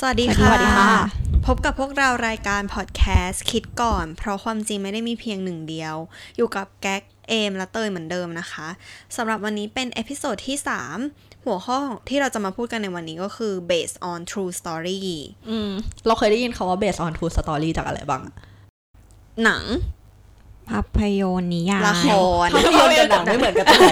สวัสดีค่ะ สวัสดีค่ะ พบกับพวกเรารายการพอดแคสต์คิดก่อน เพราะความจริงไม่ได้มีเพียงหนึ่งเดียว อยู่กับแก๊กเอมและเตยเหมือนเดิมนะคะสำหรับวันนี้เป็น episode ที่ 3 หัวข้อที่เราจะมาพูดกันในวันนี้ก็คือ based on true story อืม เราเคยได้ยินคำว่า based on true story จากอะไรบ้างอะหนัง ภาพยนตร์นิยายละครภาพยนตร์กับหนังไม่เหมือนกันตรงไหน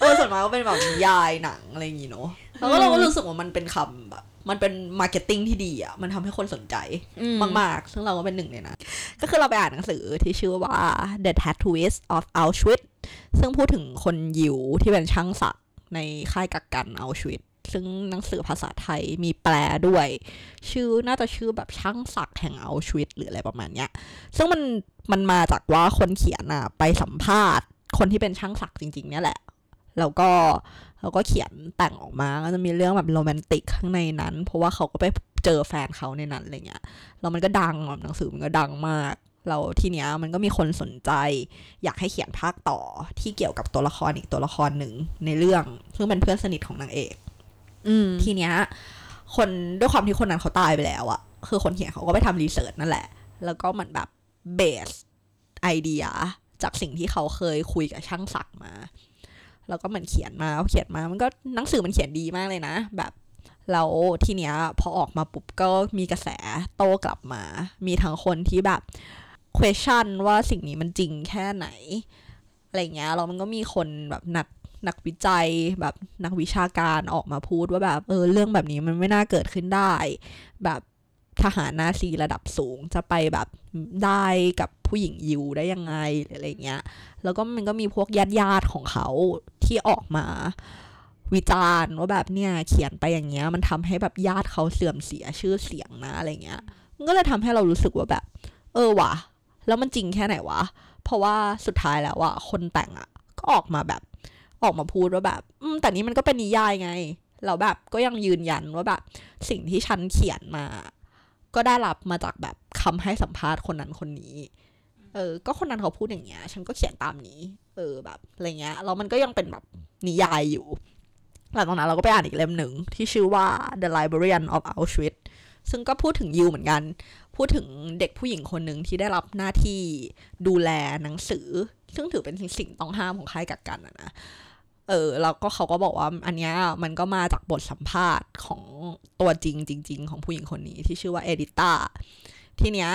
เออส่วนมากก็เป็นแบบนิยายหนังอะไรอย่างงี้เนาะแล้วก็เราก็รู้สึกว่ามันเป็นคำแบบ มันเป็น marketing ที่ดีอะ มันทำให้คนสนใจอืมมาก ๆ ซึ่งเราก็เป็นหนึ่งในนั้น ก็คือเราไปอ่านหนังสือที่ชื่อว่า The Tattooist of Auschwitz ซึ่งพูดถึงคนยิวที่เป็นช่างสักในค่ายกักกันเอาช์วิทซ์ ซึ่งหนังสือภาษาไทยมีแปลด้วย ชื่อน่าจะชื่อแบบช่างสักแห่งเอาช์วิทซ์หรืออะไรประมาณเนี้ย ซึ่งมันมันมาจากว่าคนเขียนอะไปสัมภาษณ์ คนที่เป็นช่างศักดิ์จริง ๆ เนี่ยแหละ แล้วก็ แล้วก็เขียนแต่งออกมาก็จะมีเรื่องแบบโรแมนติกข้างในนั้น เพราะว่าเขาก็ไปเจอแฟนเขาในนั้นอะไรเงี้ยแล้วมันก็ดังแบบหนังสือมันก็ดังมากเราทีเนี้ยมันก็มีคนสนใจ อยากให้เขียนภาคต่อที่เกี่ยวกับตัวละครอีกตัวละครหนึ่งในเรื่อง ซึ่งเป็นเพื่อนสนิทของนางเอกอืมทีเนี้ยคนด้วยความที่คนนั้นเขาตายไปแล้วอะคือคนเขียนเขาก็ไปทำรีเสิร์ชนั่นแหละ แล้วก็เหมือนแบบเบสไอเดียจากสิ่งที่เขาเคยคุยกับช่างศักดิ์มา แล้วก็เหมือนเขียนมาเขียนมามันก็หนังสือมันเขียนดีมากเลยนะ แบบแล้วทีเนี้ยพอออกมาปุ๊บก็มีกระแสโต้กลับมา มีทั้งคนที่แบบ question ว่าสิ่งนี้มันจริงแค่ไหน อะไรเงี้ยแล้วมันก็มีคนแบบนักนักวิจัยแบบนักวิชาการออกมาพูดว่าแบบเออเรื่องแบบนี้มันไม่น่าเกิดขึ้นได้ แบบ ทหารนาซีระดับสูงจะไปแบบได้กับผู้หญิงยิวได้ยังไงหรืออะไรเงี้ย แล้วก็มันก็มีพวกญาติญาติของเขาที่ออกมาวิจารณ์ว่าแบบเนี่ยเขียนไปอย่างเงี้ย มันทำให้แบบญาติเขาเสื่อมเสียชื่อเสียงนะอะไรเงี้ย มันก็เลยทำให้เรารู้สึกว่าแบบ เออว่ะแล้วมันจริงแค่ไหนวะ เพราะว่าสุดท้ายแล้วอะคนแต่งอะก็ออกมาแบบ ออกมาพูดว่าแบบ อืมแต่นี้มันก็เป็นนิยายไง เราแบบก็ยังยืนยันว่าแบบ สิ่งที่ฉันเขียนมา ก็ได้รับมาจากแบบคำให้สัมภาษณ์คนนั้นคนนี้ เออ ก็คนนั้นเขาพูดอย่างเงี้ย ฉันก็เขียนตามนี้ เออแบบอะไรเงี้ย แล้วมันก็ยังเป็นแบบนิยายอยู่ หลังจากนั้นเราก็ไปอ่านอีกเล่มหนึ่งที่ชื่อว่า The Librarian of Auschwitz ซึ่งก็พูดถึงยิวเหมือนกัน พูดถึงเด็กผู้หญิงคนหนึ่งที่ได้รับหน้าที่ดูแลหนังสือ ซึ่งถือเป็นสิ่งต้องห้ามของค่ายกักกันอะนะ เออแล้วก็เขาก็บอกว่าอันเนี้ยมันก็มาจากบทสัมภาษณ์ของตัวจริงจริง ๆ ของผู้หญิงคนนี้ที่ชื่อว่าเอดิต้าทีเนี้ย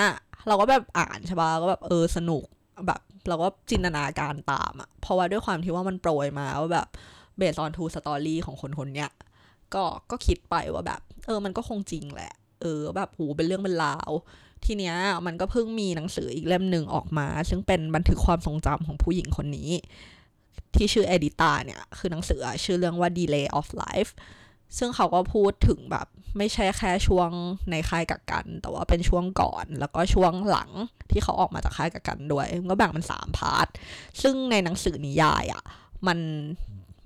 เราก็แบบอ่านใช่ปะก็แบบเออสนุกแบบเราก็จินตนาการตามอะเพราะว่าด้วยความที่ว่ามันโปรยมาว่าแบบ based on true story ของคนคนเนี้ยก็ก็คิดไปว่าแบบ เออมันก็คงจริงแหละ เออแบบโหเป็นเรื่องเป็นราว ทีเนี้ยมันก็เพิ่งมีหนังสืออีกเล่มหนึ่งออกมา ซึ่งเป็นบันทึกความทรงจำของผู้หญิงคนนี้ ที่ชื่อเอดิตาเนี่ย คือหนังสือชื่อเรื่องว่า Delayed Life ซึ่งเขาก็พูดถึงแบบไม่ใช่แค่ช่วงในค่ายกักกัน แต่ว่าเป็นช่วงก่อน แล้วก็ช่วงหลังที่เขาออกมาจากค่ายกักกันด้วยก็แบ่งเป็นสาม part ซึ่งในหนังสือนิยายอะ่ะมัน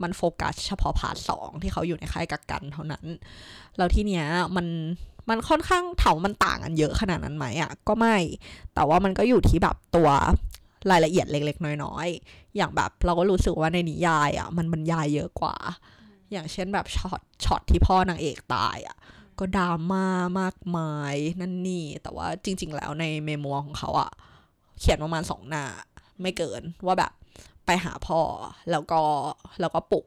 มันโฟกัสเฉพาะ part สองที่เขาอยู่ในค่ายกักกันเท่านั้น แล้วที่เนี้ยมันมันค่อนข้างเถามันต่างกันเยอะขนาดนั้นไหมอะ่ะก็ไม่ แต่ว่ามันก็อยู่ที่แบบตัว รายละเอียดเล็ก ๆ น้อยๆ อย่างแบบเราก็รู้สึกว่าในนิยายอะมันบรรยายเยอะกว่า อย่างเช่นแบบช็อตช็อตที่พ่อนางเอกตายอะก็ดราม่ามากมายนั่นนี่ แต่ว่าจริง ๆ แล้วในเมมัวของเขาอะเขียนประมาณสองหน้า ไม่เกินว่าแบบไปหาพ่อแล้วก็แล้วก็ปลุก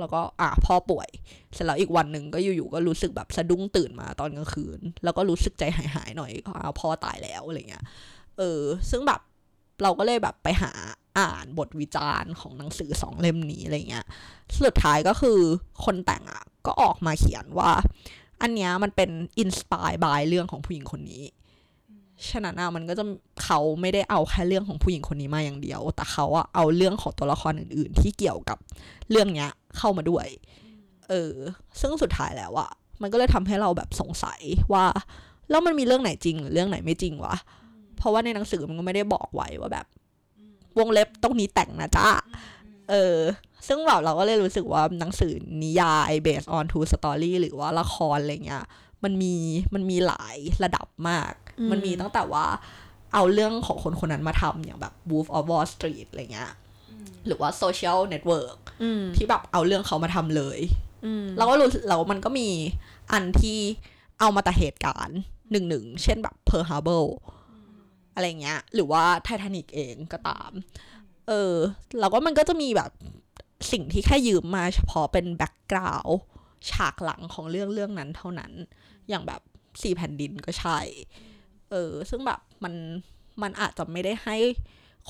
แล้วก็อะพ่อป่วย เสร็จแล้วอีกวันหนึ่งก็อยู่ๆก็รู้สึกแบบสะดุ้งตื่นมาตอนกลางคืน แล้วก็รู้สึกใจหายๆหน่อยก็อ้าพ่อตายแล้วอะไรเงี้ยเออ ซึ่งแบบ เราก็เลยแบบไปหาอ่านบทวิจารณ์ของหนังสือสองเล่มนี้อะไรเงี้ย สุดท้ายก็คือคนแต่งอะก็ออกมาเขียนว่า อันเนี้ยมันเป็น inspired by เรื่องของผู้หญิงคนนี้ ฉะนั้นอะมันก็จะเขาไม่ได้เอาแค่เรื่องของผู้หญิงคนนี้มาอย่างเดียว แต่เขาอะเอาเรื่องของตัวละครอื่น ๆ ที่เกี่ยวกับเรื่องเนี้ยเข้ามาด้วย เออ ซึ่งสุดท้ายแล้วอะมันก็เลยทำให้เราแบบสงสัยว่า แล้วมันมีเรื่องไหนจริงหรือเรื่องไหนไม่จริงวะ ราะว่าในหนังสือมันก็ไม่ได้บอกไว้ว่าแบบ วงเล็บตรงนี้แต่งนะจ๊ะเออ ซึ่งแบบเราก็เลยรู้สึกว่าหนังสือนิยาย based on true story หรือว่าละครอะไรเงี้ย มันมีมันมีหลายระดับมากอืมมันมีตั้งแต่ว่าเอาเรื่องของคนคนนั้นมาทำอย่างแบบ Wolf of Wall Street อะไรเงี้ย หรือว่า Social Network อืมที่แบบเอาเรื่องเขามาทำเลยอืมเราก็รู้สึกแล้วมันก็มีอันที่เอามาแต่เหตุการณ์หนึ่งหนึ่งเช่นแบบเพ อะไรเงี้ย หรือว่าไททานิกเองก็ตาม เออแล้วก็มันก็จะมีแบบสิ่งที่แค่ยืมมาเฉพาะเป็นแบ็กกราวฉากหลังของเรื่องเรื่องนั้นเท่านั้น อย่างแบบสี่แผ่นดินก็ใช่ เออ ซึ่งแบบมันมันอาจจะไม่ได้ให้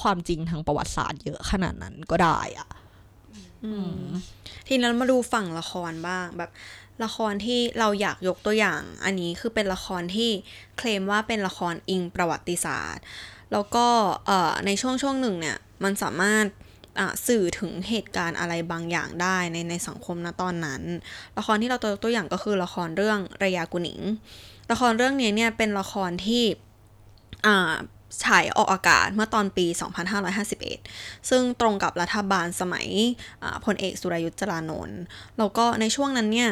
ความจริงทางประวัติศาสตร์เยอะขนาดนั้นก็ได้อะทีนี้เรามาดูฝั่งละครบ้างแบบ ละครที่เราอยากยกตัวอย่าง อันนี้คือเป็นละครที่เคลมว่าเป็นละครอิงประวัติศาสตร์ แล้วก็ในช่วงช่วงหนึ่งเนี่ยมันสามารถสื่อถึงเหตุการณ์อะไรบางอย่างได้ในในสังคมณตอนนั้น ละครที่เราตัวยกตัวอย่างก็คือละครเรื่องระยากุหนิง ละครเรื่องนี้เนี่ยเป็นละครที่ฉายออกอากาศเมื่อตอนปี 2551 ซึ่งตรงกับรัฐบาลสมัยพลเอกสุรยุทธ์จรานนท์แล้วก็ในช่วงนั้นเนี่ย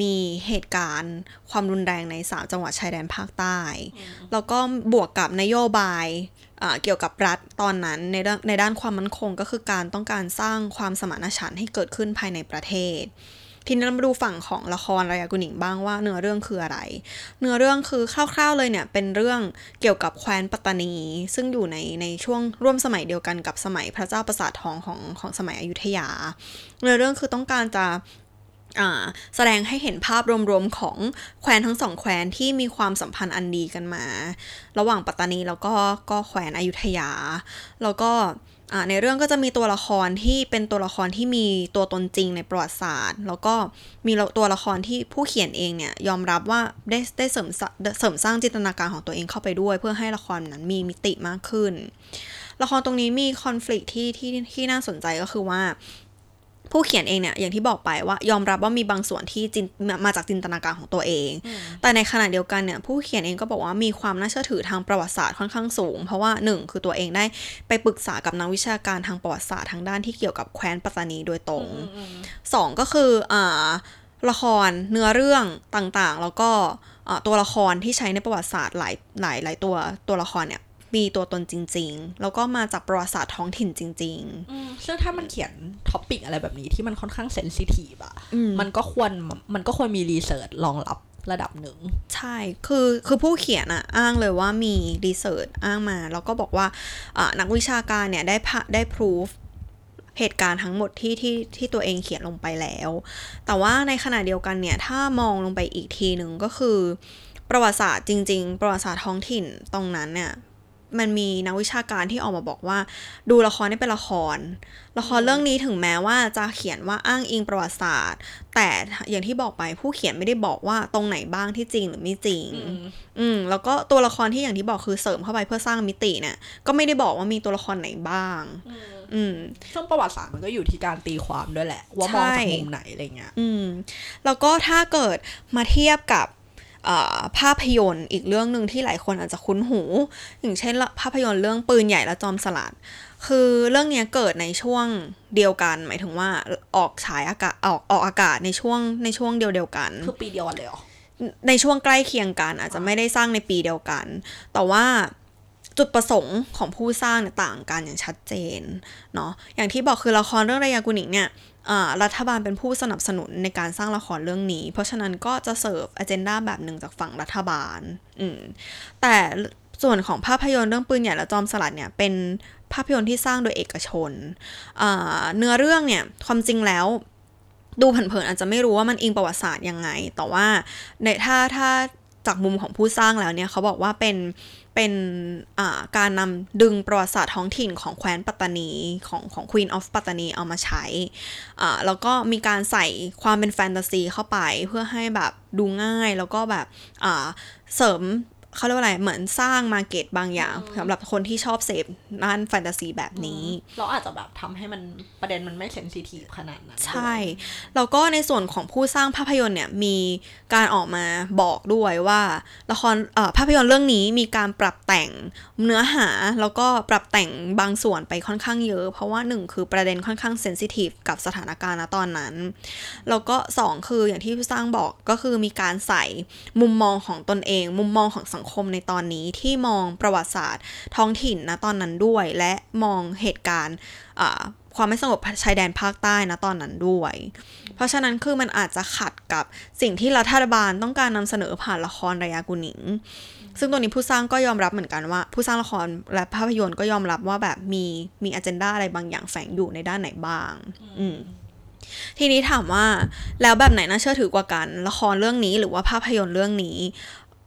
มีเหตุการณ์ความรุนแรงใน3จังหวัดชายแดนภาคใต้ แล้วก็บวกกับนโยบายอ่าเกี่ยวกับรัฐตอนนั้นในเรื่องในด้านความมั่นคงก็คือการต้องการสร้างความสมานฉันท์ให้เกิดขึ้นภายในประเทศ ทีนี้เรามาดูฝั่งของละครรายากุหนิงบ้างว่าเนื้อเรื่องคืออะไร เนื้อเรื่องคือคร่าวๆเลยเนี่ยเป็นเรื่องเกี่ยวกับแคว้นปัตตานี ซึ่งอยู่ในในช่วงร่วมสมัยเดียวกันกับสมัยพระเจ้าประสาททองของของสมัยอยุธยา เนื้อเรื่องคือต้องการจะอ่า แสดงให้เห็นภาพรวมๆของแคว้นทั้งสองแคว้นที่มีความสัมพันธ์อันดีกันมา ระหว่างปัตตานีแล้วก็ก็แคว้นอยุธยา แล้วก็ในเรื่องก็จะมีตัวละครที่เป็นตัวละครที่มีตัวตนจริงในประวัติศาสตร์ แล้วก็มีตัวละครที่ผู้เขียนเองเนี่ยยอมรับว่าได้ได้เสริมสเสริมสร้างจินตนาการของตัวเองเข้าไปด้วย เพื่อให้ละครนั้นมีมิติมากขึ้น ละครตรงนี้มีคอน FLICT ที่ที่ที่น่าสนใจก็คือว่า ผู้เขียนเองเนี่ยอย่างที่บอกไปว่ายอมรับว่ามีบางส่วนที่จินมาจากจินตนาการของตัวเอง แต่ในขณะเดียวกันเนี่ยผู้เขียนเองก็บอกว่ามีความน่าเชื่อถือทางประวัติศาสตร์ค่อนข้างสูง เพราะว่าหนึ่งคือตัวเองได้ไปปรึกษากับนักวิชาการทางประวัติศาสตร์ทางด้านที่เกี่ยวกับแคว้นปัตตานีโดยตรงสองก็คืออ่าละครเนื้อเรื่องต่างๆ แล้วก็อ่าตัวละครที่ใช้ในประวัติศาสตร์หลายหลายหลายตัวตัวละครเนี่ย มีตัวตนจริง ๆ แล้วก็มาจากประวัติศาสตร์ท้องถิ่นจริงอืมซึ่งถ้ามันเขียน topic อะไรแบบนี้ที่มันค่อนข้าง sensitive อะอืมมันก็ควรมันก็ควรมี research รองรับระดับหนึ่ง ใช่คือคือผู้เขียนอะอ้างเลยว่ามี research อ้างมา แล้วก็บอกว่าอ่านักวิชาการเนี่ยได้พะได้พิสูจเหตุการณ์ทั้งหมดที่ที่ที่ตัวเองเขียนลงไปแล้ว แต่ว่าในขณะเดียวกันเนี่ย ถ้ามองลงไปอีกทีหนึ่งก็คือ ประวัติศาสตร์จริง ๆ ประวัติศาสตร์ท้องถิ่นตรงนั้นเนี่ย มันมีนักวิชาการที่ออกมาบอกว่า ดูละครนี่เป็นละคร ละครเรื่องนี้ถึงแม้ว่าจะเขียนว่าอ้างอิงประวัติศาสตร์ แต่อย่างที่บอกไปผู้เขียนไม่ได้บอกว่าตรงไหนบ้างที่จริงหรือไม่จริง อืมแล้วก็ตัวละครที่อย่างที่บอกคือเสริมเข้าไปเพื่อสร้างมิติเนี่ยก็ไม่ได้บอกว่ามีตัวละครไหนบ้าง อืมซึ่งประวัติศาสตร์มันก็อยู่ที่การตีความด้วยแหละ ว่ามองจากมุมไหนอะไรเงี้ยอืมแล้วก็ถ้าเกิดมาเทียบกับอ่า ภาพยนตร์อีกเรื่องหนึ่งที่หลายคนอาจจะคุ้นหู อย่างเช่นละภาพยนตร์เรื่องปืนใหญ่และจอมสลัด คือเรื่องเนี้ยเกิดในช่วงเดียวกัน หมายถึงว่าออกฉายอากาศออกออกอากาศในช่วงในช่วงเดียวเดียวๆกันคือปีเดียวกันเลยเหรอในช่วงใกล้เคียงกัน อาจจะไม่ได้สร้างในปีเดียวกัน แต่ว่าจุดประสงค์ของผู้สร้างเนี่ยต่างกันอย่างชัดเจนเนาะอย่างที่บอกคือละครเรื่องระยากุหนิงเนี่ยอ่า รัฐบาลเป็นผู้สนับสนุนในการสร้างละครเรื่องนี้ เพราะฉะนั้นก็จะเสิร์ฟอเจนดาแบบหนึ่งจากฝั่งรัฐบาลแต่ส่วนของภาพยนตร์เรื่องปืนใหญ่และจอมสลัดเนี่ยเป็นภาพยนตร์ที่สร้างโดยเอกชน เนื้อเรื่องเนี่ยความจริงแล้วดูเผินๆอาจจะไม่รู้ว่ามันอิงประวัติศาสตร์ยังไง แต่ว่าในถ้าถ้า จากมุมของผู้สร้างแล้วเนี่ยเขาบอกว่าเป็นเป็นอ่าการนำดึงประวัติศาสตร์ท้องถิ่นของแคว้นปัตตานีของของ Queen of ปัตตานีเอามาใช้อ่าแล้วก็มีการใส่ความเป็นแฟนตาซีเข้าไปเพื่อให้แบบดูง่ายแล้วก็แบบอ่าเสริม เขาเรียกว่าอะไรเหมือนสร้างมาเก็ตบางอย่างสำหรับคนที่ชอบเสพด้านแฟนตาซีแบบนี้ เราอาจจะแบบทำให้มันประเด็นมันไม่เซนซิทีฟขนาดนั้น ใช่ แล้วก็ในส่วนของผู้สร้างภาพยนตร์เนี่ย มีการออกมาบอกด้วยว่าละครเอ่อภาพยนตร์เรื่องนี้มีการปรับแต่งเนื้อหาแล้วก็ปรับแต่งบางส่วนไปค่อนข้างเยอะ เพราะว่าหนึ่งคือประเด็นค่อนข้างเซนซิทีฟกับสถานการณ์ณตอนนั้น แล้วก็สองคืออย่างที่ผู้สร้างบอกก็คือมีการใส่มุมมองของตนเอง มุมมองของสังคมในตอนนี้ที่มองประวัติศาสตร์ ท้องถิ่นนะตอนนั้นด้วย และมองเหตุการณ์ความไม่สงบชายแดนภาคใต้นะตอนนั้นด้วย เพราะฉะนั้นคือมันอาจจะขัดกับสิ่งที่รัฐบาลต้องการนำเสนอผ่านละครระยะกุหนิง ซึ่งตัวนี้ผู้สร้างก็ยอมรับเหมือนกันว่า ผู้สร้างละครและภาพยนตร์ก็ยอมรับว่าแบบมีมีอ g e n d a อะไรบางอย่างแฝงอยู่ในด้านไหนบ้าง อืมทีนี้ถามว่าแล้วแบบไหนน่าเชื่อถือกว่ากัน ละครเรื่องนี้หรือว่าภาพยนตร์เรื่องนี้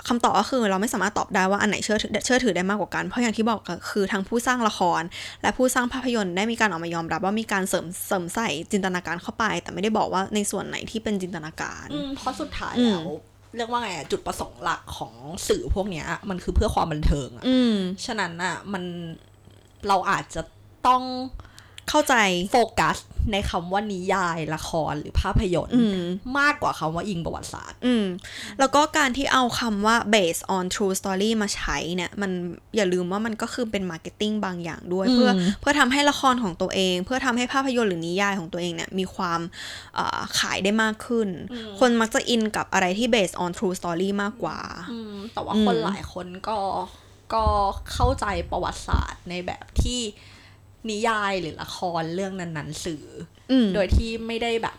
คำตอบก็คือเราไม่สามารถตอบได้ว่าอันไหนเชื่อถือเชื่อถือได้มากกว่ากัน เพราะอย่างที่บอกก็คือทั้งผู้สร้างละคร และผู้สร้างภาพยนตร์ได้มีการออกมายอมรับว่ามีการเสริมเสริมใส่จินตนาการเข้าไป แต่ไม่ได้บอกว่าในส่วนไหนที่เป็นจินตนาการอืมเพราะสุดท้ายอืมแล้วเรียกว่าไงอะจุดประสงค์หลักของสื่อพวกเนี้ย มันคือเพื่อความบันเทิงอะอืมฉะนั้นอะมันเราอาจจะต้อง เข้าใจโฟกัสในคำว่านิยายละครหรือภาพยนตร์อืมมากกว่าคำว่าอิงประวัติศาสตร์อืมแล้วก็การที่เอาคำว่า based on true story มาใช้เนี่ย มันอย่าลืมว่ามันก็คือเป็น marketing บางอย่างด้วยอืมเพื่อเพื่อทำให้ละครของตัวเอง เพื่อทำให้ภาพยนตร์หรือนิยายของตัวเองเนี่ย มีความเอ่อขายได้มากขึ้น คนมักจะอินกับอะไรที่ based on true story มากกว่าอืมแต่ว่าอืมคนหลายคนก็ก็เข้าใจประวัติศาสตร์ในแบบที่ นิยายหรือละครเรื่องนั้นๆ สื่ออืมโดยที่ไม่ได้แบบ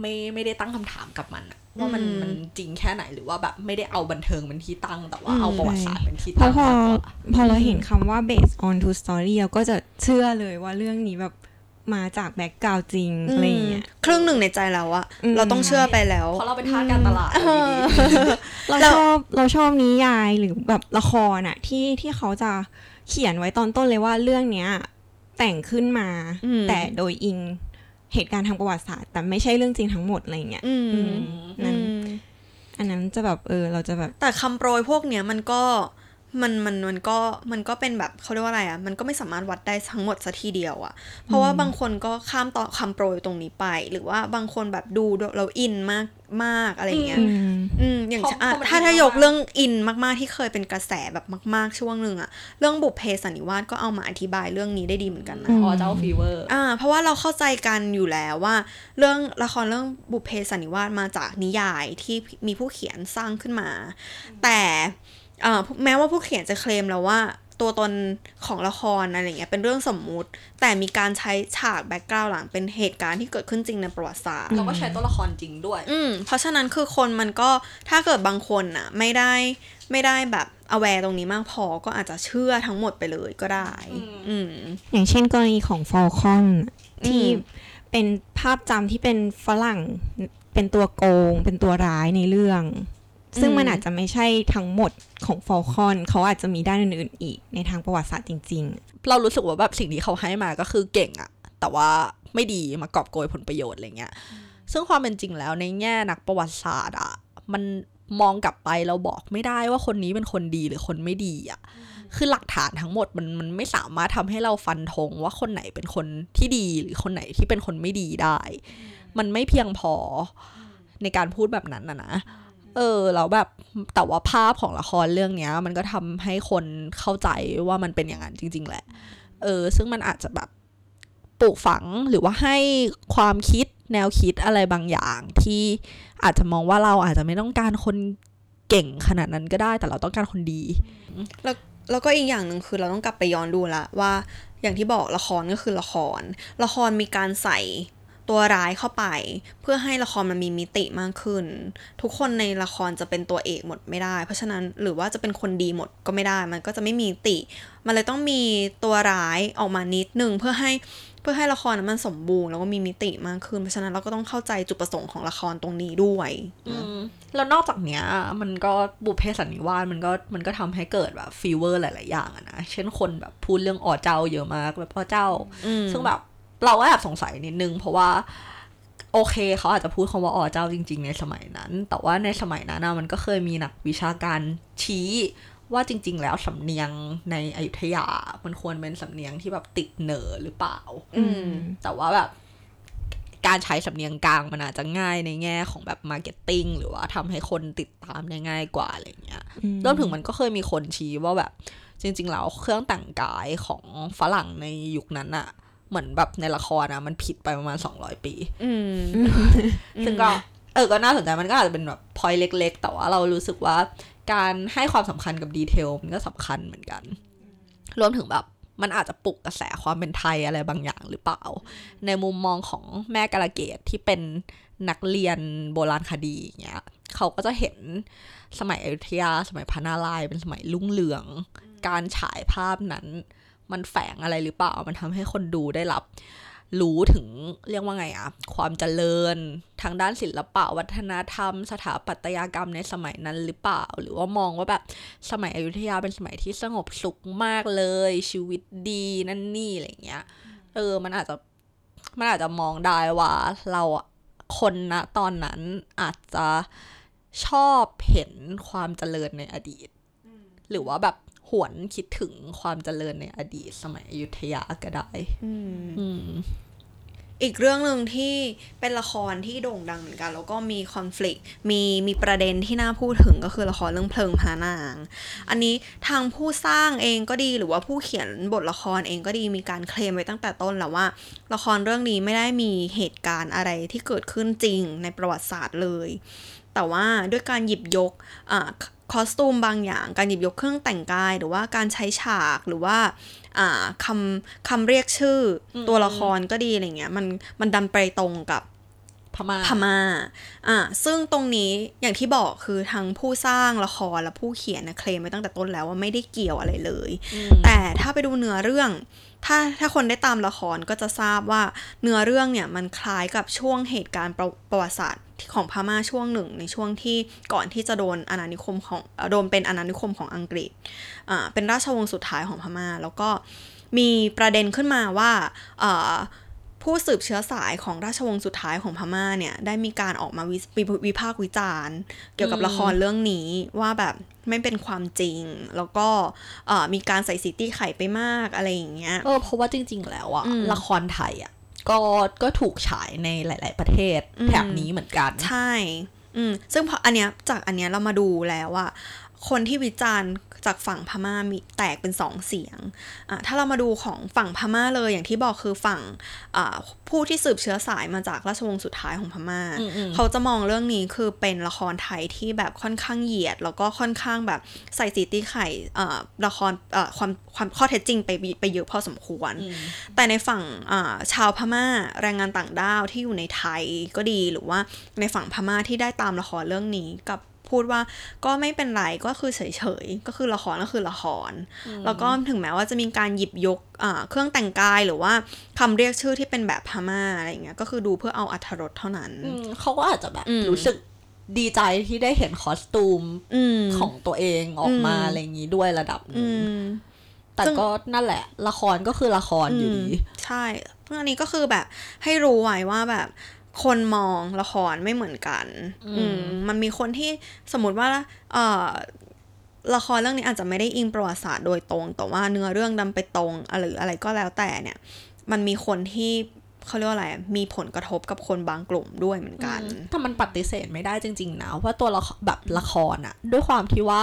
ไม่ไม่ได้ตั้งคำถามกับมันอะว่ามันอืมมันจริงแค่ไหนหรือว่าแบบไม่ได้เอาบันเทิงเป็นที่ตั้งแต่ว่าอืมเอาประวัติศาสตร์เป็นที่เพตั้ราะงพอมากกว่าพอเราเห็นคำว่า based on true story เราก็จะเชื่อเลยว่าเรื่องนี้แบบมาจากแบ็กกราวจริงอะไรอย่างเงี้ยครึ่งหนึ่งในใจเราอะอืมเราต้องเชื่อไปแล้วเพราะเราเป็นทาสการตลาดอยู่ดีเราเราชอบเราชอบนิยายหรือแบบละครอะที่ที่เขาจะเขียนไว้ตอนต้นเลยว่าเรื่องเนี้ย แต่งขึ้นมาอืมแต่โดยอิงเหตุการณ์ทางประวัติศาสตร์ แต่ไม่ใช่เรื่องจริงทั้งหมดอะไรอย่างเงี้ยอืมอืมนั่นอืมอันนั้นจะแบบเออเราจะแบบ แต่คำโปรยพวกเนี้ยมันก็ มันมันมันก็มันก็เป็นแบบเขาเรียกว่าอะไรอะ่ะมันก็ไม่สามารถวัดได้ทั้งหมดสัทีเดียวอะ่ะ เพราะว่าบางคนก็ข้ามต่อคำโปรยตรงนี้ไป หรือว่าบางคนแบบดูเราอินมากมากอะไรอย่างเงี้ยอืมอืมอย่างเพราะอะเพราะมันถ้าอินถ้ายกมากๆเรื่องอินมากๆที่เคยเป็นกระแสแบบมาก ๆ ช่วงหนึ่งอะเรื่องบุพเพสันนิวาสก็เอามาอธิบายเรื่องนี้ได้ดีเหมือนกันนะอืมออเจ้า fever อ่าเพราะว่าเราเข้าใจกันอยู่แล้วว่า เรื่องละครเรื่องบุพเพสันนิวาสมาจากนิยายที่มีผู้เขียนสร้างขึ้นมา แต่เอ่อ แม้ว่าผู้เขียนจะเคลมแล้วว่าตัวตนของละครอะไรเงี้ยเป็นเรื่องสมมุติ แต่มีการใช้ฉาก background หลังเป็นเหตุการณ์ที่เกิดขึ้นจริงในประวัติศาสตร์เราก็ใช้ตัวละครจริงด้วย อืมเพราะฉะนั้นคือคนมันก็ถ้าเกิดบางคนน่ะไม่ได้ไม่ได้แบบ aware ตรงนี้มากพอก็อาจจะเชื่อทั้งหมดไปเลยก็ได้ อืมอย่างเช่นกรณีของฟอลคอนที่อืมเป็นภาพจำที่เป็นฝรั่งเป็นตัวโกง เป็นตัวร้ายในเรื่อง ซึ่งมันอาจจะไม่ใช่ทั้งหมดของฟอลคอนเขาอาจจะมีด้านอื่นๆอีกในทางประวัติศาสตร์จริงเรารู้สึกว่าแบบสิ่งที่เขาให้มาก็คือเก่งอะแต่ว่าไม่ดีมากอบโกยผลประโยชน์อะไรเงี้ย ซึ่งความเป็นจริงแล้วในแง่นักประวัติศาสตร์อะมันมองกลับไปเราบอกไม่ได้ว่าคนนี้เป็นคนดีหรือคนไม่ดีอะคือหลักฐานทั้งหมดมันมันไม่สามารถทำให้เราฟันธงว่าคนไหนเป็นคนที่ดีหรือคนไหนที่เป็นคนไม่ดีได้ มันไม่เพียงพอในการพูดแบบนั้นนะนะ เออแล้วแบบแต่ว่าภาพของละครเรื่องเนี้ย มันก็ทำให้คนเข้าใจว่ามันเป็นอย่างนั้นจริง ๆ แหละ เออ ซึ่งมันอาจจะแบบปลูกฝังหรือว่าให้ความคิดแนวคิดอะไรบางอย่าง ที่อาจจะมองว่าเราอาจจะไม่ต้องการคนเก่งขนาดนั้นก็ได้แต่เราต้องการคนดี แล้วแล้วก็อีกอย่างหนึ่งคือเราต้องกลับไปย้อนดูละว่าอย่างที่บอกละครก็คือละคร ละครมีการใส่ ตัวร้ายเข้าไป เพื่อให้ละครมันมีมิติมากขึ้น ทุกคนในละครจะเป็นตัวเอกหมดไม่ได้ เพราะฉะนั้นหรือว่าจะเป็นคนดีหมดก็ไม่ได้ มันก็จะไม่มีมิติ มันเลยต้องมีตัวร้ายออกมานิดนึงเพื่อให้เพื่อให้ละครนั้นมันสมบูรณ์แล้วก็มีมิติมากขึ้น เพราะฉะนั้นเราก็ต้องเข้าใจจุดประสงค์ของละครตรงนี้ด้วยอืมแล้วนอกจากเนี้ย มันก็บุพเพสันนิวาสมันก็มันก็ทำให้เกิดแบบฟีเวอร์หลาย ๆ อย่างอะนะ เช่นคนแบบพูดเรื่องอ๋อเจ้าเยอะมากแบบพ่อเจ้าอืมซึ่งแบบ เราก็แอบสงสัยนิดนึง เพราะว่าโอเคเขาอาจจะพูดคำว่าอ๋อเจ้าจริง ๆ ในสมัยนั้น แต่ว่าในสมัยนั้นนะมันก็เคยมีนักวิชาการชี้ว่าจริง ๆ แล้วสำเนียงในอยุธยา มันควรเป็นสำเนียงที่แบบติดเหนอหรือเปล่าๆอืม แต่ว่าแบบการใช้สำเนียงกลางมันอาจจะง่ายในแง่ของแบบ marketing หรือว่าทำให้คนติดตามได้ง่ายกว่าอะไรเงี้ยอืมรวมถึงมันก็เคยมีคนชี้ว่าแบบ จริง ๆ แล้วเครื่องแต่งกายของฝรั่งในยุคนั้นอะ เหมือนแบบในละครอะมันผิดไปประมาณ200ปีอืมซึ่งก็เออก็น่าสนใจมันก็อาจจะเป็นแบบพอยเล็ก ๆ แต่ว่าเรารู้สึกว่าการให้ความสำคัญกับดีเทลมันก็สำคัญเหมือนกัน รวมถึงแบบมันอาจจะปลุกกระแสความเป็นไทยอะไรบางอย่างหรือเปล่า ในมุมมองของแม่กาลเกตที่เป็นนักเรียนโบราณคดีอย่างเงี้ยเขาก็จะเห็นสมัยอยุธยา สมัยพระนารายณ์เป็นสมัยรุ่งเรือง การฉายภาพนั้น มันแฝงอะไรหรือเปล่า มันทำให้คนดูได้รับ รู้ถึงเรียกว่าไงอะความเจริญทางด้านศิลปะ วัฒนธรรม สถาปัตยกรรมในสมัยนั้นหรือเปล่า หรือว่ามองว่าแบบสมัยอยุธยาเป็นสมัยที่สงบสุขมากเลย ชีวิตดีนั่นนี่อะไรเงี้ย เออ มันอาจจะมันอาจจะมองได้ว่าเราอะคนนะตอนนั้นอาจจะชอบเห็นความเจริญในอดีต หรือว่าแบบ หวนคิดถึงความเจริญในอดีตสมัยอยุธยาก็ได้อืมอืมอีกเรื่องหนึ่งที่เป็นละครที่โด่งดังเหมือนกัน แล้วก็มีคอน FLICT มีมีประเด็นที่น่าพูดถึงก็คือละครเรื่องเพลิงพระนาง อันนี้ทางผู้สร้างเองก็ดีหรือว่าผู้เขียนบทละครเองก็ดีมีการเคลมไว้ตั้งแต่ต้นแล้วว่า ละครเรื่องนี้ไม่ได้มีเหตุการณ์อะไรที่เกิดขึ้นจริงในประวัติศาสตร์เลย แต่ว่าด้วยการหยิบยกอ่าคอสตูมบางอย่าง การหยิบยกเครื่องแต่งกาย หรือว่าการใช้ฉากหรือว่าอ่าคำคำเรียกชื่ออมตัวละครก็ดีอะไรเงี้ยมันมันดันไปตรงกับพ ม่าพม่าอ่าซึ่งตรงนี้อย่างที่บอกคือทั้งผู้สร้างละครและผู้เขียนนะเคลมไว้ตั้งแต่ต้นแล้วว่าไม่ได้เกี่ยวอะไรเลยอืมแต่ถ้าไปดูเนื้อเรื่อง ถ้าถ้าคนได้ตามละครก็จะทราบว่าเนื้อเรื่องเนี่ยมันคล้ายกับช่วงเหตุการณ์ประประวัติศาสตร์ของพม่าช่วงหนึ่งในช่วงที่ก่อนที่จะโดนอาณานิคมของเอ่อโดนเป็นอาณานิคมของอังกฤษอ่าเป็นราชวงศ์สุดท้ายของพม่า แล้วก็มีประเด็นขึ้นมาว่าอ่า ผู้สืบเชื้อสายของราชวงศ์สุดท้ายของพม่าเนี่ย ได้มีการออกมาวิวิวิพากษ์วิจารณ์ เกี่ยวกับอืมละครเรื่องนี้ว่าแบบไม่เป็นความจริง แล้วก็เอ่อมีการใส่สีตี้ไข่ไปมากอะไรอย่างเงี้ยเออเพราะว่าจริง ๆ แล้วอะอืมละครไทยอะก็ก็ถูกฉายในหลาย ๆ ประเทศอืมแถบนี้เหมือนกัน ใช่ อืมซึ่งพออันเนี้ยจากอันเนี้ยเรามาดูแล้วว่า คนที่วิจารณ์จากฝั่งพม่ามีแตกเป็นสองเสียงอะถ้าเรามาดูของฝั่งพม่าเลยอย่างที่บอกคือฝั่งอ่าผู้ที่สืบเชื้อสายมาจากราชวงศ์สุดท้ายของพม่าอืมอืมเขาจะมองเรื่องนี้คือเป็นละครไทยที่แบบค่อนข้างเหยียด แล้วก็ค่อนข้างแบบใส่สีตีไข่อ่าละครอ่าความความข้อเท็จจริงไปไปเยอะพอสมควรอืมแต่ในฝั่งอ่าชาวพม่าแรงงานต่างด้าวที่อยู่ในไทยก็ดีหรือว่าในฝั่งพม่าที่ได้ตามละครเรื่องนี้กับ พูดว่าก็ไม่เป็นไรก็คือเฉยๆ ก็คือละครก็คือละคร แล้วก็ถึงแม้ว่าจะมีการหยิบยกอ่าเครื่องแต่งกายหรือว่าคำเรียกชื่อที่เป็นแบบพม่าอะไรเงี้ยก็คือดูเพื่อเอาอัธรสเท่านั้นอืมเขาก็อาจจะแบบอืมรู้สึกดีใจที่ได้เห็นคอสตูมอืมของตัวเองออกมาอืมอะไรอย่างนี้ด้วยระดับหอืนึ่งมแต่ซึ่งก็นั่นแหละ ละครก็คือละครอยู่ดีมใช่ เพราะอันนี้ก็คือแบบให้รู้ไว้ว่าแบบ คนมองละครไม่เหมือนกัน อืมอืมมันมีคนที่สมมติว่าเอ่อละครเรื่องนี้อาจจะไม่ได้อิงประวัติศาสตร์โดยตรง แต่ว่าเนื้อเรื่องดันไปตรงหรืออะไรก็แล้วแต่เนี่ย มันมีคนที่เขาเรียกว่าอะไรอะมีผลกระทบกับคนบางกลุ่มด้วยเหมือนกันแต่มันปฏิเสธไม่ได้จริง ๆ นะว่าตัวละครแบบละครอะด้วยความที่ว่า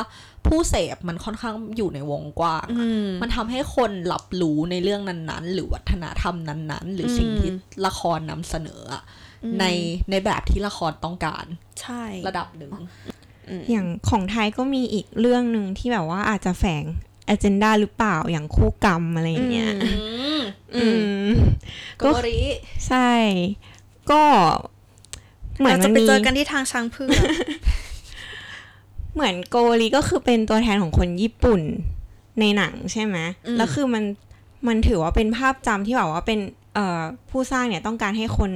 ผู้เสพมันค่อนข้างอยู่ในวงกว้างอะอืมมันทำให้คนรับรู้ในเรื่องนั้นๆ หรือวัฒนธรรมนั้นๆ หรือสิ่งอืมที่ละครนำเสนออะ ในในแบบที่ละครต้องการ ใช่ระดับหนึ่งมอย่างของไทยก็มีอีกเรื่องหนึ่งที่แบบว่าอาจจะแฝง agenda หรือเปล่าอย่างคู่กรรมอะไรอย่างเงี้ยอือืมโกโบริใช่ ก็เหมือนเราจะมันไปมีเจอกันที่ทางช้างเผือกเหมือนโกลีก็คือเป็นตัวแทนของคนญี่ปุ่นในหนังใช่ไหมอืมแล้วคือมันมันถือว่าเป็นภาพจำที่แบบว่าเป็นเอ่อ ผู้สร้างเนี่ยต้องการให้คน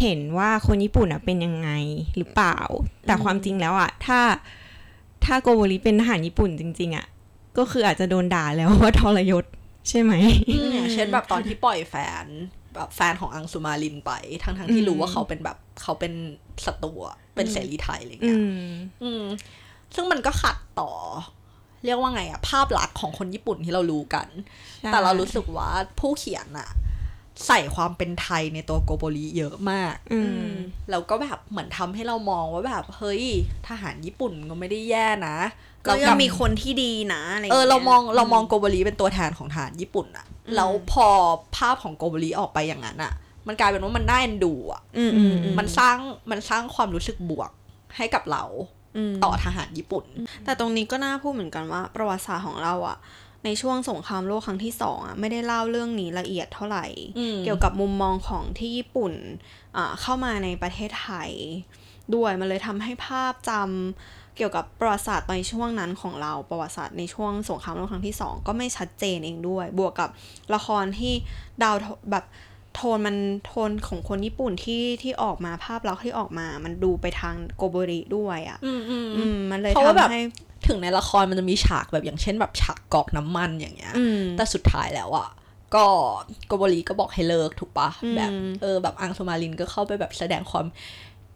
เห็นว่าคนญี่ปุ่นอะเป็นยังไงหรือเปล่า แต่ความจริงแล้วอะถ้าถ้าโกโบริเป็นทหารญี่ปุ่นจริง ๆอะก็คืออาจจะโดนด่าแล้วว่าทรยศใช่ไหมอย่างเช่นแบบตอนที่ปล่อยแฟนแบบแฟนของอังสุมาลินไป ทั้งๆที่รู้ว่าเขาเป็นแบบเขาเป็นศัตรูอะเป็นเสรีไทยอะไรอืเงี้ยมอืมซึ่งมันก็ขัดต่อ เรียกว่าไงอะภาพลักษณ์ของคนญี่ปุ่นที่เรารู้กันใช่แต่เรารู้สึกว่าผู้เขียนอะ ใส่ความเป็นไทยในตัวโกโบริเยอะมากอืมแล้วก็แบบเหมือนทำให้เรามองว่าแบบ เฮ้ย ทหารญี่ปุ่นก็ไม่ได้แย่นะก็เรายักลังบมีคนที่ดีนะอะไรเอองี้ยเรามองเรามองโกโบริเป็นตัวแทนของทหารญี่ปุ่นอะอืมแล้วพอภาพของโกโบริออกไปอย่างนั้นอะมันกลายเป็นว่ามันน่าเอ็นดูอะอืมอืมอืมันสร้างมันสร้างความรู้สึกบวกให้กับเราอืมต่อทหารญี่ปุ่น แต่ตรงนี้ก็น่าพูดเหมือนกันว่า ประวัติศาสตร์ของเราอะ ในช่วงสงครามโลกครั้งที่สองอะไม่ได้เล่าเรื่องนี้ละเอียดเท่าไหร่อืมเกี่ยวกับมุมมองของที่ญี่ปุ่นอ่าเข้ามาในประเทศไทย ด้วยมันเลยทำให้ภาพจำเกี่ยวกับประวัติศาสตร์ในช่วงนั้นของเราประวัติศาสตร์ในช่วงสงครามโลกครั้งที่สองก็ไม่ชัดเจนเองด้วย บวกกับละครที่ดาวโทแบบโทนมันโทนของคนญี่ปุ่นที่ที่ออกมาภาพลักษณ์ที่ออกมา มันดูไปทางโกโบริด้วยอะอืมอืมอืมมันเลยเพราะว่าแบบทำให้ ถึงในละครมันจะมีฉากแบบอย่างเช่นแบบฉากกรอกน้ำมันอย่างเงี้ยอืมแต่สุดท้ายแล้วอะก็โกโบริก็บอกให้เลิกถูกปะอืมแบบเออแบบอังสุมารินก็เข้าไปแบบแสดงความ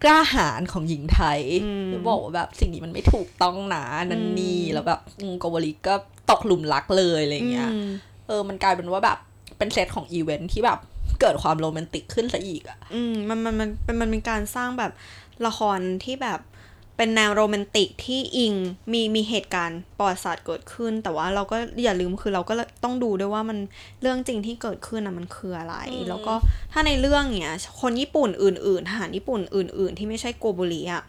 กล้าหาญของหญิงไทยอืมบอกว่าแบบสิ่งนี้มันไม่ถูกต้องนะนู่นนี่อืมแล้วแบบอืมโกโบริก็ตกหลุมรักเลยอะไรเงี้ยอืมเออมันกลายเป็นว่าแบบเป็นเซตของอีเวนท์ที่แบบเกิดความโรแมนติกขึ้นซะอีกอะอืมมันมันมันเป็นมันเป็นการสร้างแบบละครที่แบบ เป็นแนวโรแมนติกที่อิงมีมีเหตุการณ์ประวัติศาสตร์เกิดขึ้น แต่ว่าเราก็อย่าลืมคือเราก็ต้องดูด้วยว่ามันเรื่องจริงที่เกิดขึ้นนะมันคืออะไร แล้วก็ถ้าในเรื่องเนี้ยคนญี่ปุ่นอื่นๆทหารญี่ปุ่นอื่น ๆ ที่ไม่ใช่โกโบริอะ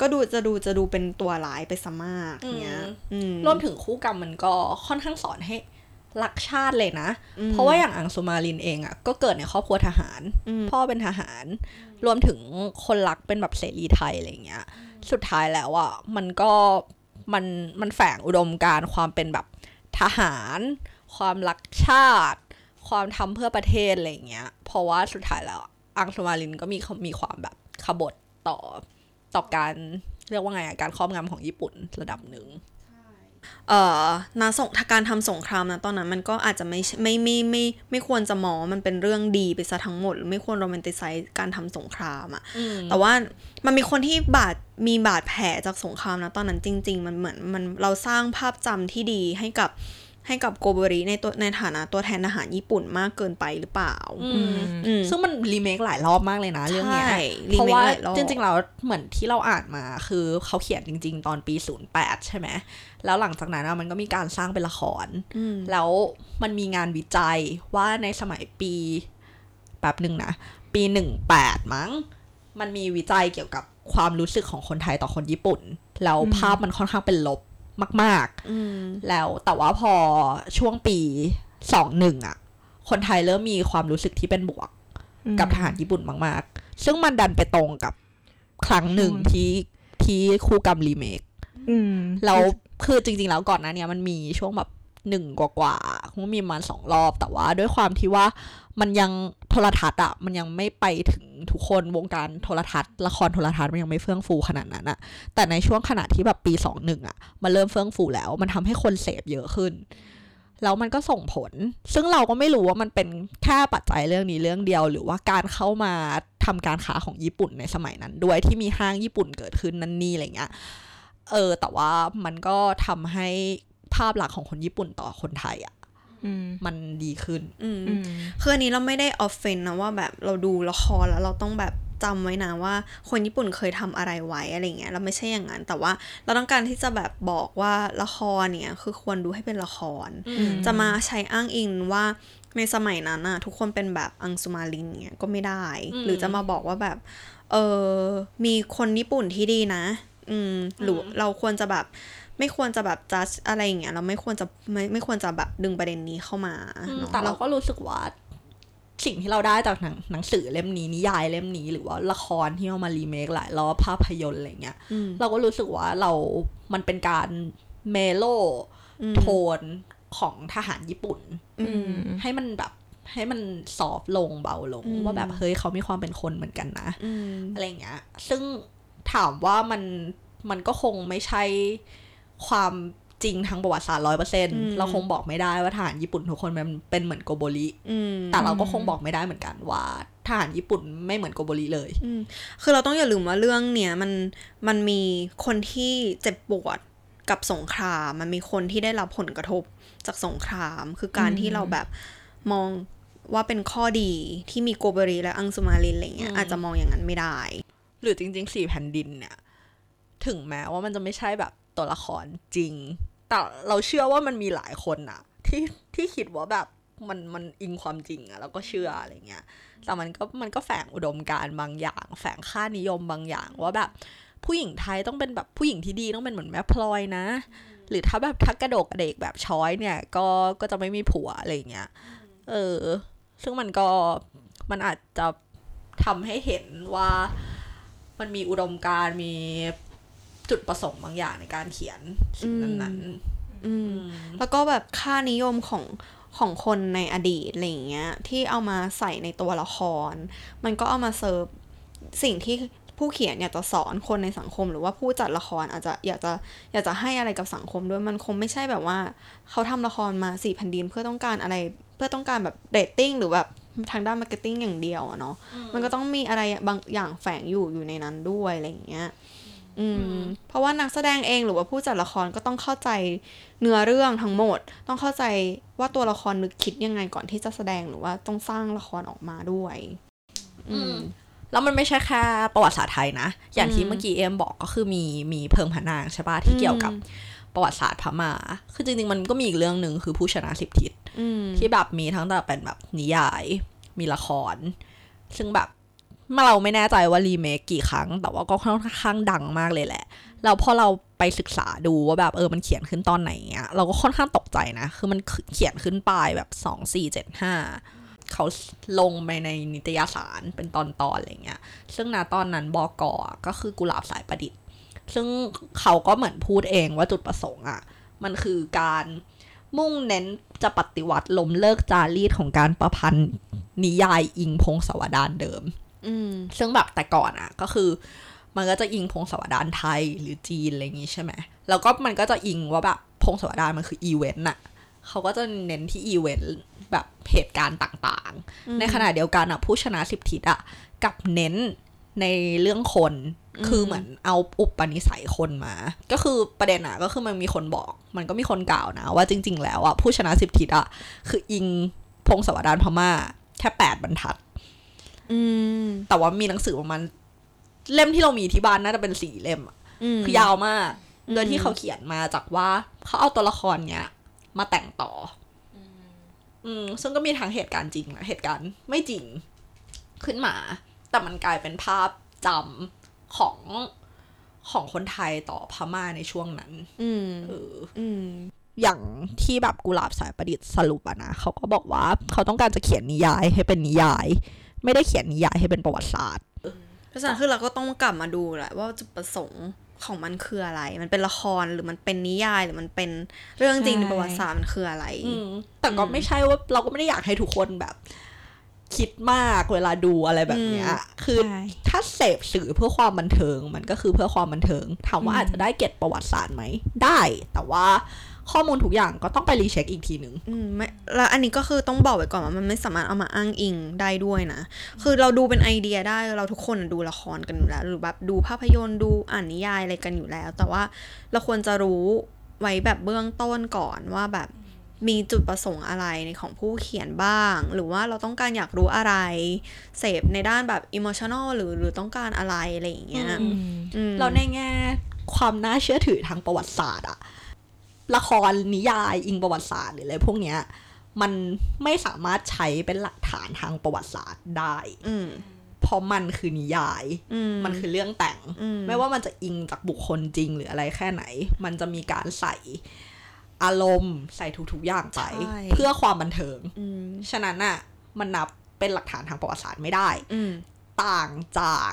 ก็ดูจะดูจะดูเป็นตัวร้ายไปซะมากเนี้ยอืมรวมถึงคู่กรรมมันก็ค่อนข้างสอนให้รักชาติเลยนะอืมเพราะว่าอย่างอังสุมารินเองอะก็เกิดในครอบครัวทหารอืมพ่อเป็นทหาร รวมถึงคนรักเป็นแบบเสรีไทยอะไรเงี้ย สุดท้ายแล้วอะมันก็มันมันแฝงอุดมการความเป็นแบบทหาร ความรักชาติ ความทำเพื่อประเทศอะไรเงี้ย เพราะว่าสุดท้ายแล้วอังสุมาลินก็มีมีความแบบขบฏต่อต่อการเรียกว่าไงการครอบงำของญี่ปุ่นระดับหนึ่ง เอ่อนาสงการทำสงครามนะตอนนั้นมันก็อาจจะไม่ใช่ไม่ไม่ไม่ไม่ควรจะมองว่ามันเป็นเรื่องดีไปซะทั้งหมดหรือไม่ควรโรแมนติไซส์การทำสงครามอะแต่ว่ามันมีคนที่บาดมีบาดแผลจากสงครามนะตอนนั้นจริง ๆ มันเหมือนมันเราสร้างภาพจำที่ดีให้กับ ให้กับโกโบริในตัวในฐานะตัวแทนทหารญี่ปุ่นมากเกินไปหรือเปล่าอืมอืมซึ่งมันรีเมคหลายรอบมากเลยนะ เรื่องเนี้ยใช่เพราะว่า remake หลายรอบจริงๆแล้วเหมือนที่เราอ่านมาคือเขาเขียนจริง ๆ ตอนปี 08 ใช่ไหม แล้วหลังจากนั้นอะมันก็มีการสร้างเป็นละครอืมแล้วมันมีงานวิจัยว่าในสมัยปีแป๊บหนึ่งนะ ปี 18 มั้ง มันมีวิจัยเกี่ยวกับความรู้สึกของคนไทยต่อคนญี่ปุ่น แล้วภาพมันค่อนข้างเป็นลบ มากๆอืมแล้วแต่ว่าพอช่วงปีสองหนึ่งอะคนไทยเริ่มมีความรู้สึกที่เป็นบวก กับทหารญี่ปุ่นมากๆ ซึ่งมันดันไปตรงกับครั้งหนึ่งอืมที่ที่คู่กรรมรีเมคอืมแล้วคือจริง ๆ แล้วก่อนหน้าเนี้ยมันมีช่วงแบบ หนึ่งกว่าๆคงมีมาสองรอบ แต่ว่าด้วยความที่ว่ามันยังโทรทัศน์อะมันยังไม่ไปถึงทุกคนวงการโทรทัศน์ละครโทรทัศน์มันยังไม่เฟื่องฟูขนาดนั้นอะแต่ในช่วงขณะที่แบบปีสองหนึ่งอะมันเริ่มเฟื่องฟูแล้ว มันทำให้คนเสพเยอะขึ้นแล้วมันก็ส่งผล ซึ่งเราก็ไม่รู้ว่ามันเป็นแค่ปัจจัยเรื่องนี้เรื่องเดียว หรือว่าการเข้ามาทำการค้าของญี่ปุ่นในสมัยนั้น ด้วยที่มีห้างญี่ปุ่นเกิดขึ้นนั่นนี่อะไรเงี้ย เออ แต่ว่ามันก็ทำให้ ภาพลักษณ์ของคนญี่ปุ่นต่อคนไทยอะ่ะอืมมันดีขึ้นอืมอืมคืออันนี้เราไม่ได้ออฟเฟนนะว่าแบบเราดูละครแล้วเราต้องแบบจำไว้นะว่าคนญี่ปุ่นเคยทำอะไรไว้อะไรเงี้ยเราไม่ใช่อย่างนั้น แต่ว่าเราต้องการที่จะแบบบอกว่าละครเนี่ยคือควรดูให้เป็นละครอืมจะมาใช้อ้างอิงว่าในสมัยนั้นน่ะทุกคนเป็นแบบอังสุมารินเงี้ยก็ไม่ได้อืมหรือจะมาบอกว่าแบบเออมีคนญี่ปุ่นที่ดีนะ อืมหรือเราควรจะแบบ ไม่ควรจะแบบจัดอะไรอย่างเงี้ยเราไม่ควรจะไม่ไม่ควรจะแบบดึงประเด็นนี้เข้ามาอืมเนาะแต่เราก็รู้สึกว่าสิ่งที่เราได้จากหนังหนังสือเล่มนี้นิยายเล่มนี้หรือว่าละครที่เอามารีเมคหลายรอบภาพยนตร์อะไรเงี้ยอืมเราก็รู้สึกว่าเรา มันเป็นการเมโลอืมโทนของทหารญี่ปุ่นอืมให้มันแบบให้มันซอฟต์ลงเบาลงอืมว่าแบบเฮ้ยเขามีความเป็นคนเหมือนกันนะอืมอะไรเงี้ย ซึ่งถามว่ามันมันก็คงไม่ใช่ ความจริงทางประวัติศาสตร์ร้อยเปอร์เซ็นเราคงบอกไม่ได้ว่าทหารญี่ปุ่นทุกคนมันเป็นเหมือนโกโบริอืมแต่เราก็คงบอกไม่ได้เหมือนกันว่าทหารญี่ปุ่นไม่เหมือนโกโบริเลยอืมคือเราต้องอย่าลืมว่าเรื่องเนี้ยมันมันมีคนที่เจ็บปวดกับสงคราม มันมีคนที่ได้รับผลกระทบจากสงคราม คือการอืมที่เราแบบมองว่าเป็นข้อดีที่มีโกเบรีและอังสุมารินอะไรเงี้ยอืมอาจจะมองอย่างนั้นไม่ได้ หรือจริงๆสี่แผ่นดินเนี่ย ถึงแม้ว่ามันจะไม่ใช่แบบ ตัวละครจริง แต่เราเชื่อว่ามันมีหลายคนอะที่ที่คิดว่าแบบมันมันอิงความจริงอะแล้วก็เชื่ออะไรเงี้ย แต่มันก็มันก็แฝงอุดมการณ์บางอย่าง แฝงค่านิยมบางอย่างว่าแบบผู้หญิงไทยต้องเป็นแบบผู้หญิงที่ดีต้องเป็นเหมือนแม่พลอยนะ หรือถ้าแบบถ้ากระโดกเด็กแบบช้อยเนี่ย ก็ก็จะไม่มีผัวอะไรเงี้ย เออ ซึ่งมันก็มันอาจจะทำให้เห็นว่ามันมีอุดมการมี จุดประสงค์บางอย่างในการเขียนสิ่งนั้นอืๆมอืมแล้วก็แบบค่านิยมของของคนในอดีตอะไรอย่างเงี้ยที่เอามาใส่ในตัวละคร มันก็เอามาเซิร์ฟสิ่งที่ผู้เขียนอยากจะสอนคนในสังคม หรือว่าผู้จัดละครอาจจะอยากจะอยากจะให้อะไรกับสังคมด้วยมันคงไม่ใช่แบบว่า เขาทำละครมาสี่แผ่นดินเพื่อต้องการอะไร เพื่อต้องการแบบเรตติ้งหรือแบบทางด้าน marketing อย่างเดียวอะเนาะมันก็ต้องมีอะไรบางอย่างแฝงอยู่อยู่ในนั้นด้วยอะไรอย่างเงี้ย อืม เพราะว่านักแสดงเองหรือว่าผู้จัดละครก็ต้องเข้าใจเนื้อเรื่องทั้งหมด ต้องเข้าใจว่าตัวละครนึกคิดยังไงก่อนที่จะแสดงหรือว่าต้องสร้างละครออกมาด้วย อืมแล้วมันไม่ใช่แค่ประวัติศาสตร์ไทยนะ อย่างที่อืมเมื่อกี้เอ็มบอกก็คือมีมีเพิงพนางใช่ปะที่เกี่ยวกับประวัติศาสตร์พม่า คือจริงๆมันก็มีอีกเรื่องหนึ่งคือผู้ชนะสิบทิศอืมที่แบบมีทั้งแต่เป็นแบบนิยาย มีละคร ซึ่งแบบ เราไม่แน่ใจว่ารีเมคกี่ครั้ง แต่ว่าก็ค่อนข้างดังมากเลยแหละแล้วพอเราไปศึกษาดูว่าแบบเออมันเขียนขึ้นตอนไหนเงี้ยเราก็ค่อนข้างตกใจนะ คือมันเขียนขึ้นปลายแบบสองสี่เจ็ดห้าเขาลงไปในนิตยสารเป็นตอนๆอะไรเงี้ย ซึ่งณตอนนั้นบอกอก็คือกุหลาบสายประดิษฐ์ ซึ่งเขาก็เหมือนพูดเองว่าจุดประสงค์อะ่ะ มันคือการมุ่งเน้นจะปฏิวัติล้มเลิกจารีตของการประพันธ์นิยายอิงพงศาวดารเดิม อืมซึ่งแบบแต่ก่อนอะ่ะก็คือ มันก็จะอิงพงศาวดารไทยหรือจีนอะไรอย่างงี้ใช่ไหมแล้วก็มันก็จะอิงว่าแบบพงศาวดารมันคืออีเวนต์อะเขาก็จะเน้นที่อีเวนต์แบบเหตุการณ์ต่างๆ ในขณะเดียวกันอะผู้ชนะสิบทิศอะกลับเน้นในเรื่องคนคือเหมือนเอาอุปนิสัยคนมา ก็คือประเด็นอะก็คือมันมีคนบอก มันก็มีคนกล่าวนะ ว่าจริง ๆ แล้วอะผู้ชนะสิบทิศอะคืออิงพงศาวดารพม่าแค่แปดบรรทัด อืม แต่ว่ามีหนังสือประมาณเล่มที่เรามีที่บ้านน่าจะเป็นสี่เล่มอะอืมคือยาวมากอืมโดยที่เขาเขียนมาจากว่าเขาเอาตัวละครเนี้ย มาแต่งต่อออืม ซึ่งก็มีทั้งเหตุการณ์จริงและเหตุการณ์ไม่จริง ขึ้นมา แต่มันกลายเป็นภาพจำของของคนไทยต่อพม่าในช่วงนั้น อืมเอออืมอย่างที่แบบกุหลาบสายประดิษฐ์สรุปอะนะเขาก็บอกว่าเขาต้องการจะเขียนนิยายให้เป็นนิยาย ไม่ได้เขียนนิยายให้เป็นประวัติศาสตร์เพราะฉะนั้นคือเราก็ต้องกลับมาดูแหละว่าจุดประสงค์ของมันคืออะไร มันเป็นละครหรือมันเป็นนิยายหรือมันเป็นเรื่องจริงใช่ในประวัติศาสตร์มันคืออะไรอืมแต่ก็อืมไม่ใช่ว่าเราก็ไม่ได้อยากให้ทุกคนแบบ คิดมากเวลาดูอะไรแบบเนี้ยอืมคือใช่ถ้าเสพสื่อเพื่อความบันเทิง มันก็คือเพื่อความบันเทิง ถามว่าอืมอาจจะได้เก็ตประวัติศาสตร์ไหม ได้ แต่ว่า ข้อมูลทุกอย่างก็ต้องไปรีเช็คอีกทีหนึ่งอืมไม่แล้วอันนี้ก็คือต้องบอกไว้ก่อนว่ามันไม่สามารถเอามาอ้างอิงได้ด้วยนะ คือเราดูเป็นไอเดียได้เราทุกคนดูละครกันอยู่แล้ว หรือแบบดูภาพยนตร์ดูอ่านนิยายอะไรกันอยู่แล้ว แต่ว่าเราควรจะรู้ไว้แบบเบื้องต้นก่อนว่าแบบมีจุดประสงค์อะไรในของผู้เขียนบ้าง หรือว่าเราต้องการอยากรู้อะไร เสพในด้านแบบอิ o t ชัน a ลหรือหรือต้องการอะไรอะไรอย่างเงี้ยอืมอืมเราในแง่ความน่าเชื่อถือทางประวัติศาสตร์อะ ละครนิยายอิงประวัติศาสตร์หรืออะไรพวกเนี้ยมันไม่สามารถใช้เป็นหลักฐานทางประวัติศาสตร์ได้อืมเพราะมันคือนิยายอืมมันคือเรื่องแต่งอืมไม่ว่ามันจะอิงจากบุคคลจริงหรืออะไรแค่ไหน มันจะมีการใส่อารมณ์ใส่ทุกๆอย่างไปใช่เพื่อความบันเทิงอืมฉะนั้นน่ะ มันนับเป็นหลักฐานทางประวัติศาสตร์ไม่ได้อืมต่างจาก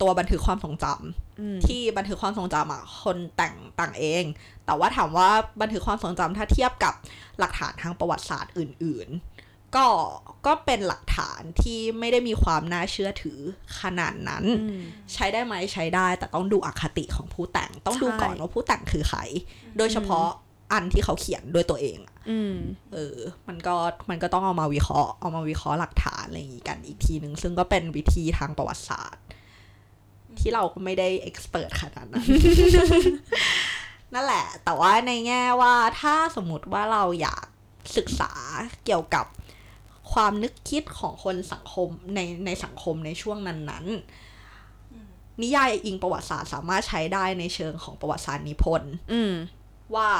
ตัวบันทึกความทรงจำอืมที่บันทึกความทรงจำอะคนแต่งต่างเอง แต่ว่าถามว่าบันทึกความทรงจำถ้าเทียบกับหลักฐานทางประวัติศาสตร์อื่น ๆ ก็ก็เป็นหลักฐานที่ไม่ได้มีความน่าเชื่อถือขนาดนั้นอืมใช้ได้ไหมใช้ได้ แต่ต้องดูอคติของผู้แต่งต้องดูใช่ก่อนว่าผู้แต่งคือใคร โดยเฉพาะอันที่เขาเขียนด้วยตัวเองอะอืมเออ มันก็มันก็ต้องเอามาวิเคราะห์เอามาวิเคราะห์หลักฐานอะไรอย่างงี้กันอีกทีหนึ่งซึ่งก็เป็นวิธีทางประวัติศาสตร์ ที่เราก็ไม่ได้เอ็กซ์เพรสขนาดนั้นนั่นแหละ แต่ว่าในแง่ว่าถ้าสมมติว่าเราอยากศึกษาเกี่ยวกับความนึกคิดของคนสังคมในในสังคมในช่วงนั้นๆนิยายอิงประวัติศาสตร์สามารถใช้ได้ในเชิงของประวัติศาสตร์นิพนธ์อืม ว่า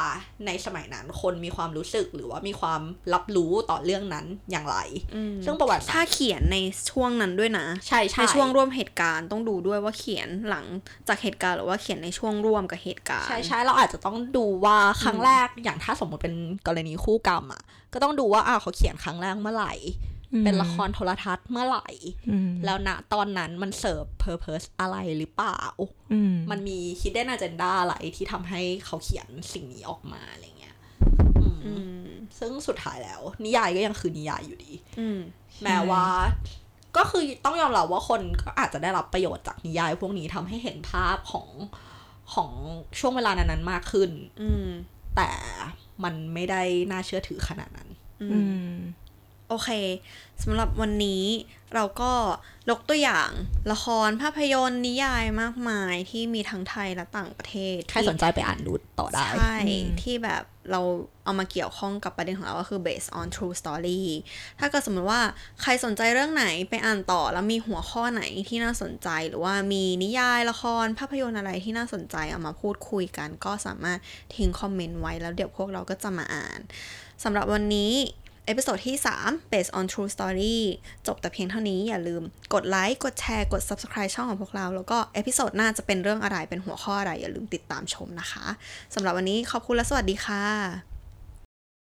ในสมัยนั้นคนมีความรู้สึกหรือว่ามีความรับรู้ต่อเรื่องนั้นอย่างไร ซึ่งประวัติศาถ้าสตร์เขียนในช่วงนั้นด้วยนะ ใช่ใช่ในช่วงร่วมเหตุการณ์ต้องดูด้วยว่าเขียนหลังจากเหตุการณ์หรือว่าเขียนในช่วงร่วมกับเหตุการณ์ใช่ใช่เราอาจจะต้องดูว่าครั้งแรกอย่างถ้าสมมติเป็นกรณีคู่กรรมอะก็ต้องดูว่าอ้าวเขาเขียนครั้งแรกเมื่อไหร่ เป็นละครโทรทัศน์เมื่อไหร่อืมแล้วณตอนนั้นมัน serve purpose อะไรหรือเปล่าอืมมันมี hidden agenda อะไรที่ทำให้เขาเขียนสิ่งนี้ออกมาอะไรเงี้ยอืมอืมซึ่งสุดท้ายแล้ว นิยายก็ยังคือนิยายอยู่ดีอืมแม้ว่า ก็คือต้องยอมรับว่าคนก็อาจจะได้รับประโยชน์จากนิยาย พวกนี้ทำให้เห็นภาพของของช่วงเวลานั้นๆมากขึ้นอืมแต่มันไม่ได้น่าเชื่อถือขนาดนั้น อือืมม โอเคสำหรับวันนี้เราก็ยกตัวอย่างละครภาพยนตร์นิยายมากมายที่มีทั้งไทยและต่างประเทศ ใครสนใจไปอ่านดูต่อได้ ใช่อืมที่แบบเราเอามาเกี่ยวข้องกับประเด็นของเราก็คือ based on true story ถ้าเกิดสมมติว่าใครสนใจเรื่องไหนไปอ่านต่อแล้วมีหัวข้อไหนที่น่าสนใจหรือว่ามีนิยายละครภาพยนตร์อะไรที่น่าสนใจเอามาพูดคุยกัน ก็สามารถทิ้ง comment ไว้แล้วเดี๋ยวพวกเราก็จะมาอ่านสำหรับวันนี้ episode ที่ 3 based on true story จบแต่เพียงเท่านี้อย่าลืมกดไลค์กดแชร์กด subscribe ช่องของพวกเรา แล้วก็ episode หน้าจะเป็นเรื่องอะไรเป็นหัวข้ออะไรอย่าลืมติดตามชมนะคะสำหรับวันนี้ขอบคุณและสวัสดีค่ะ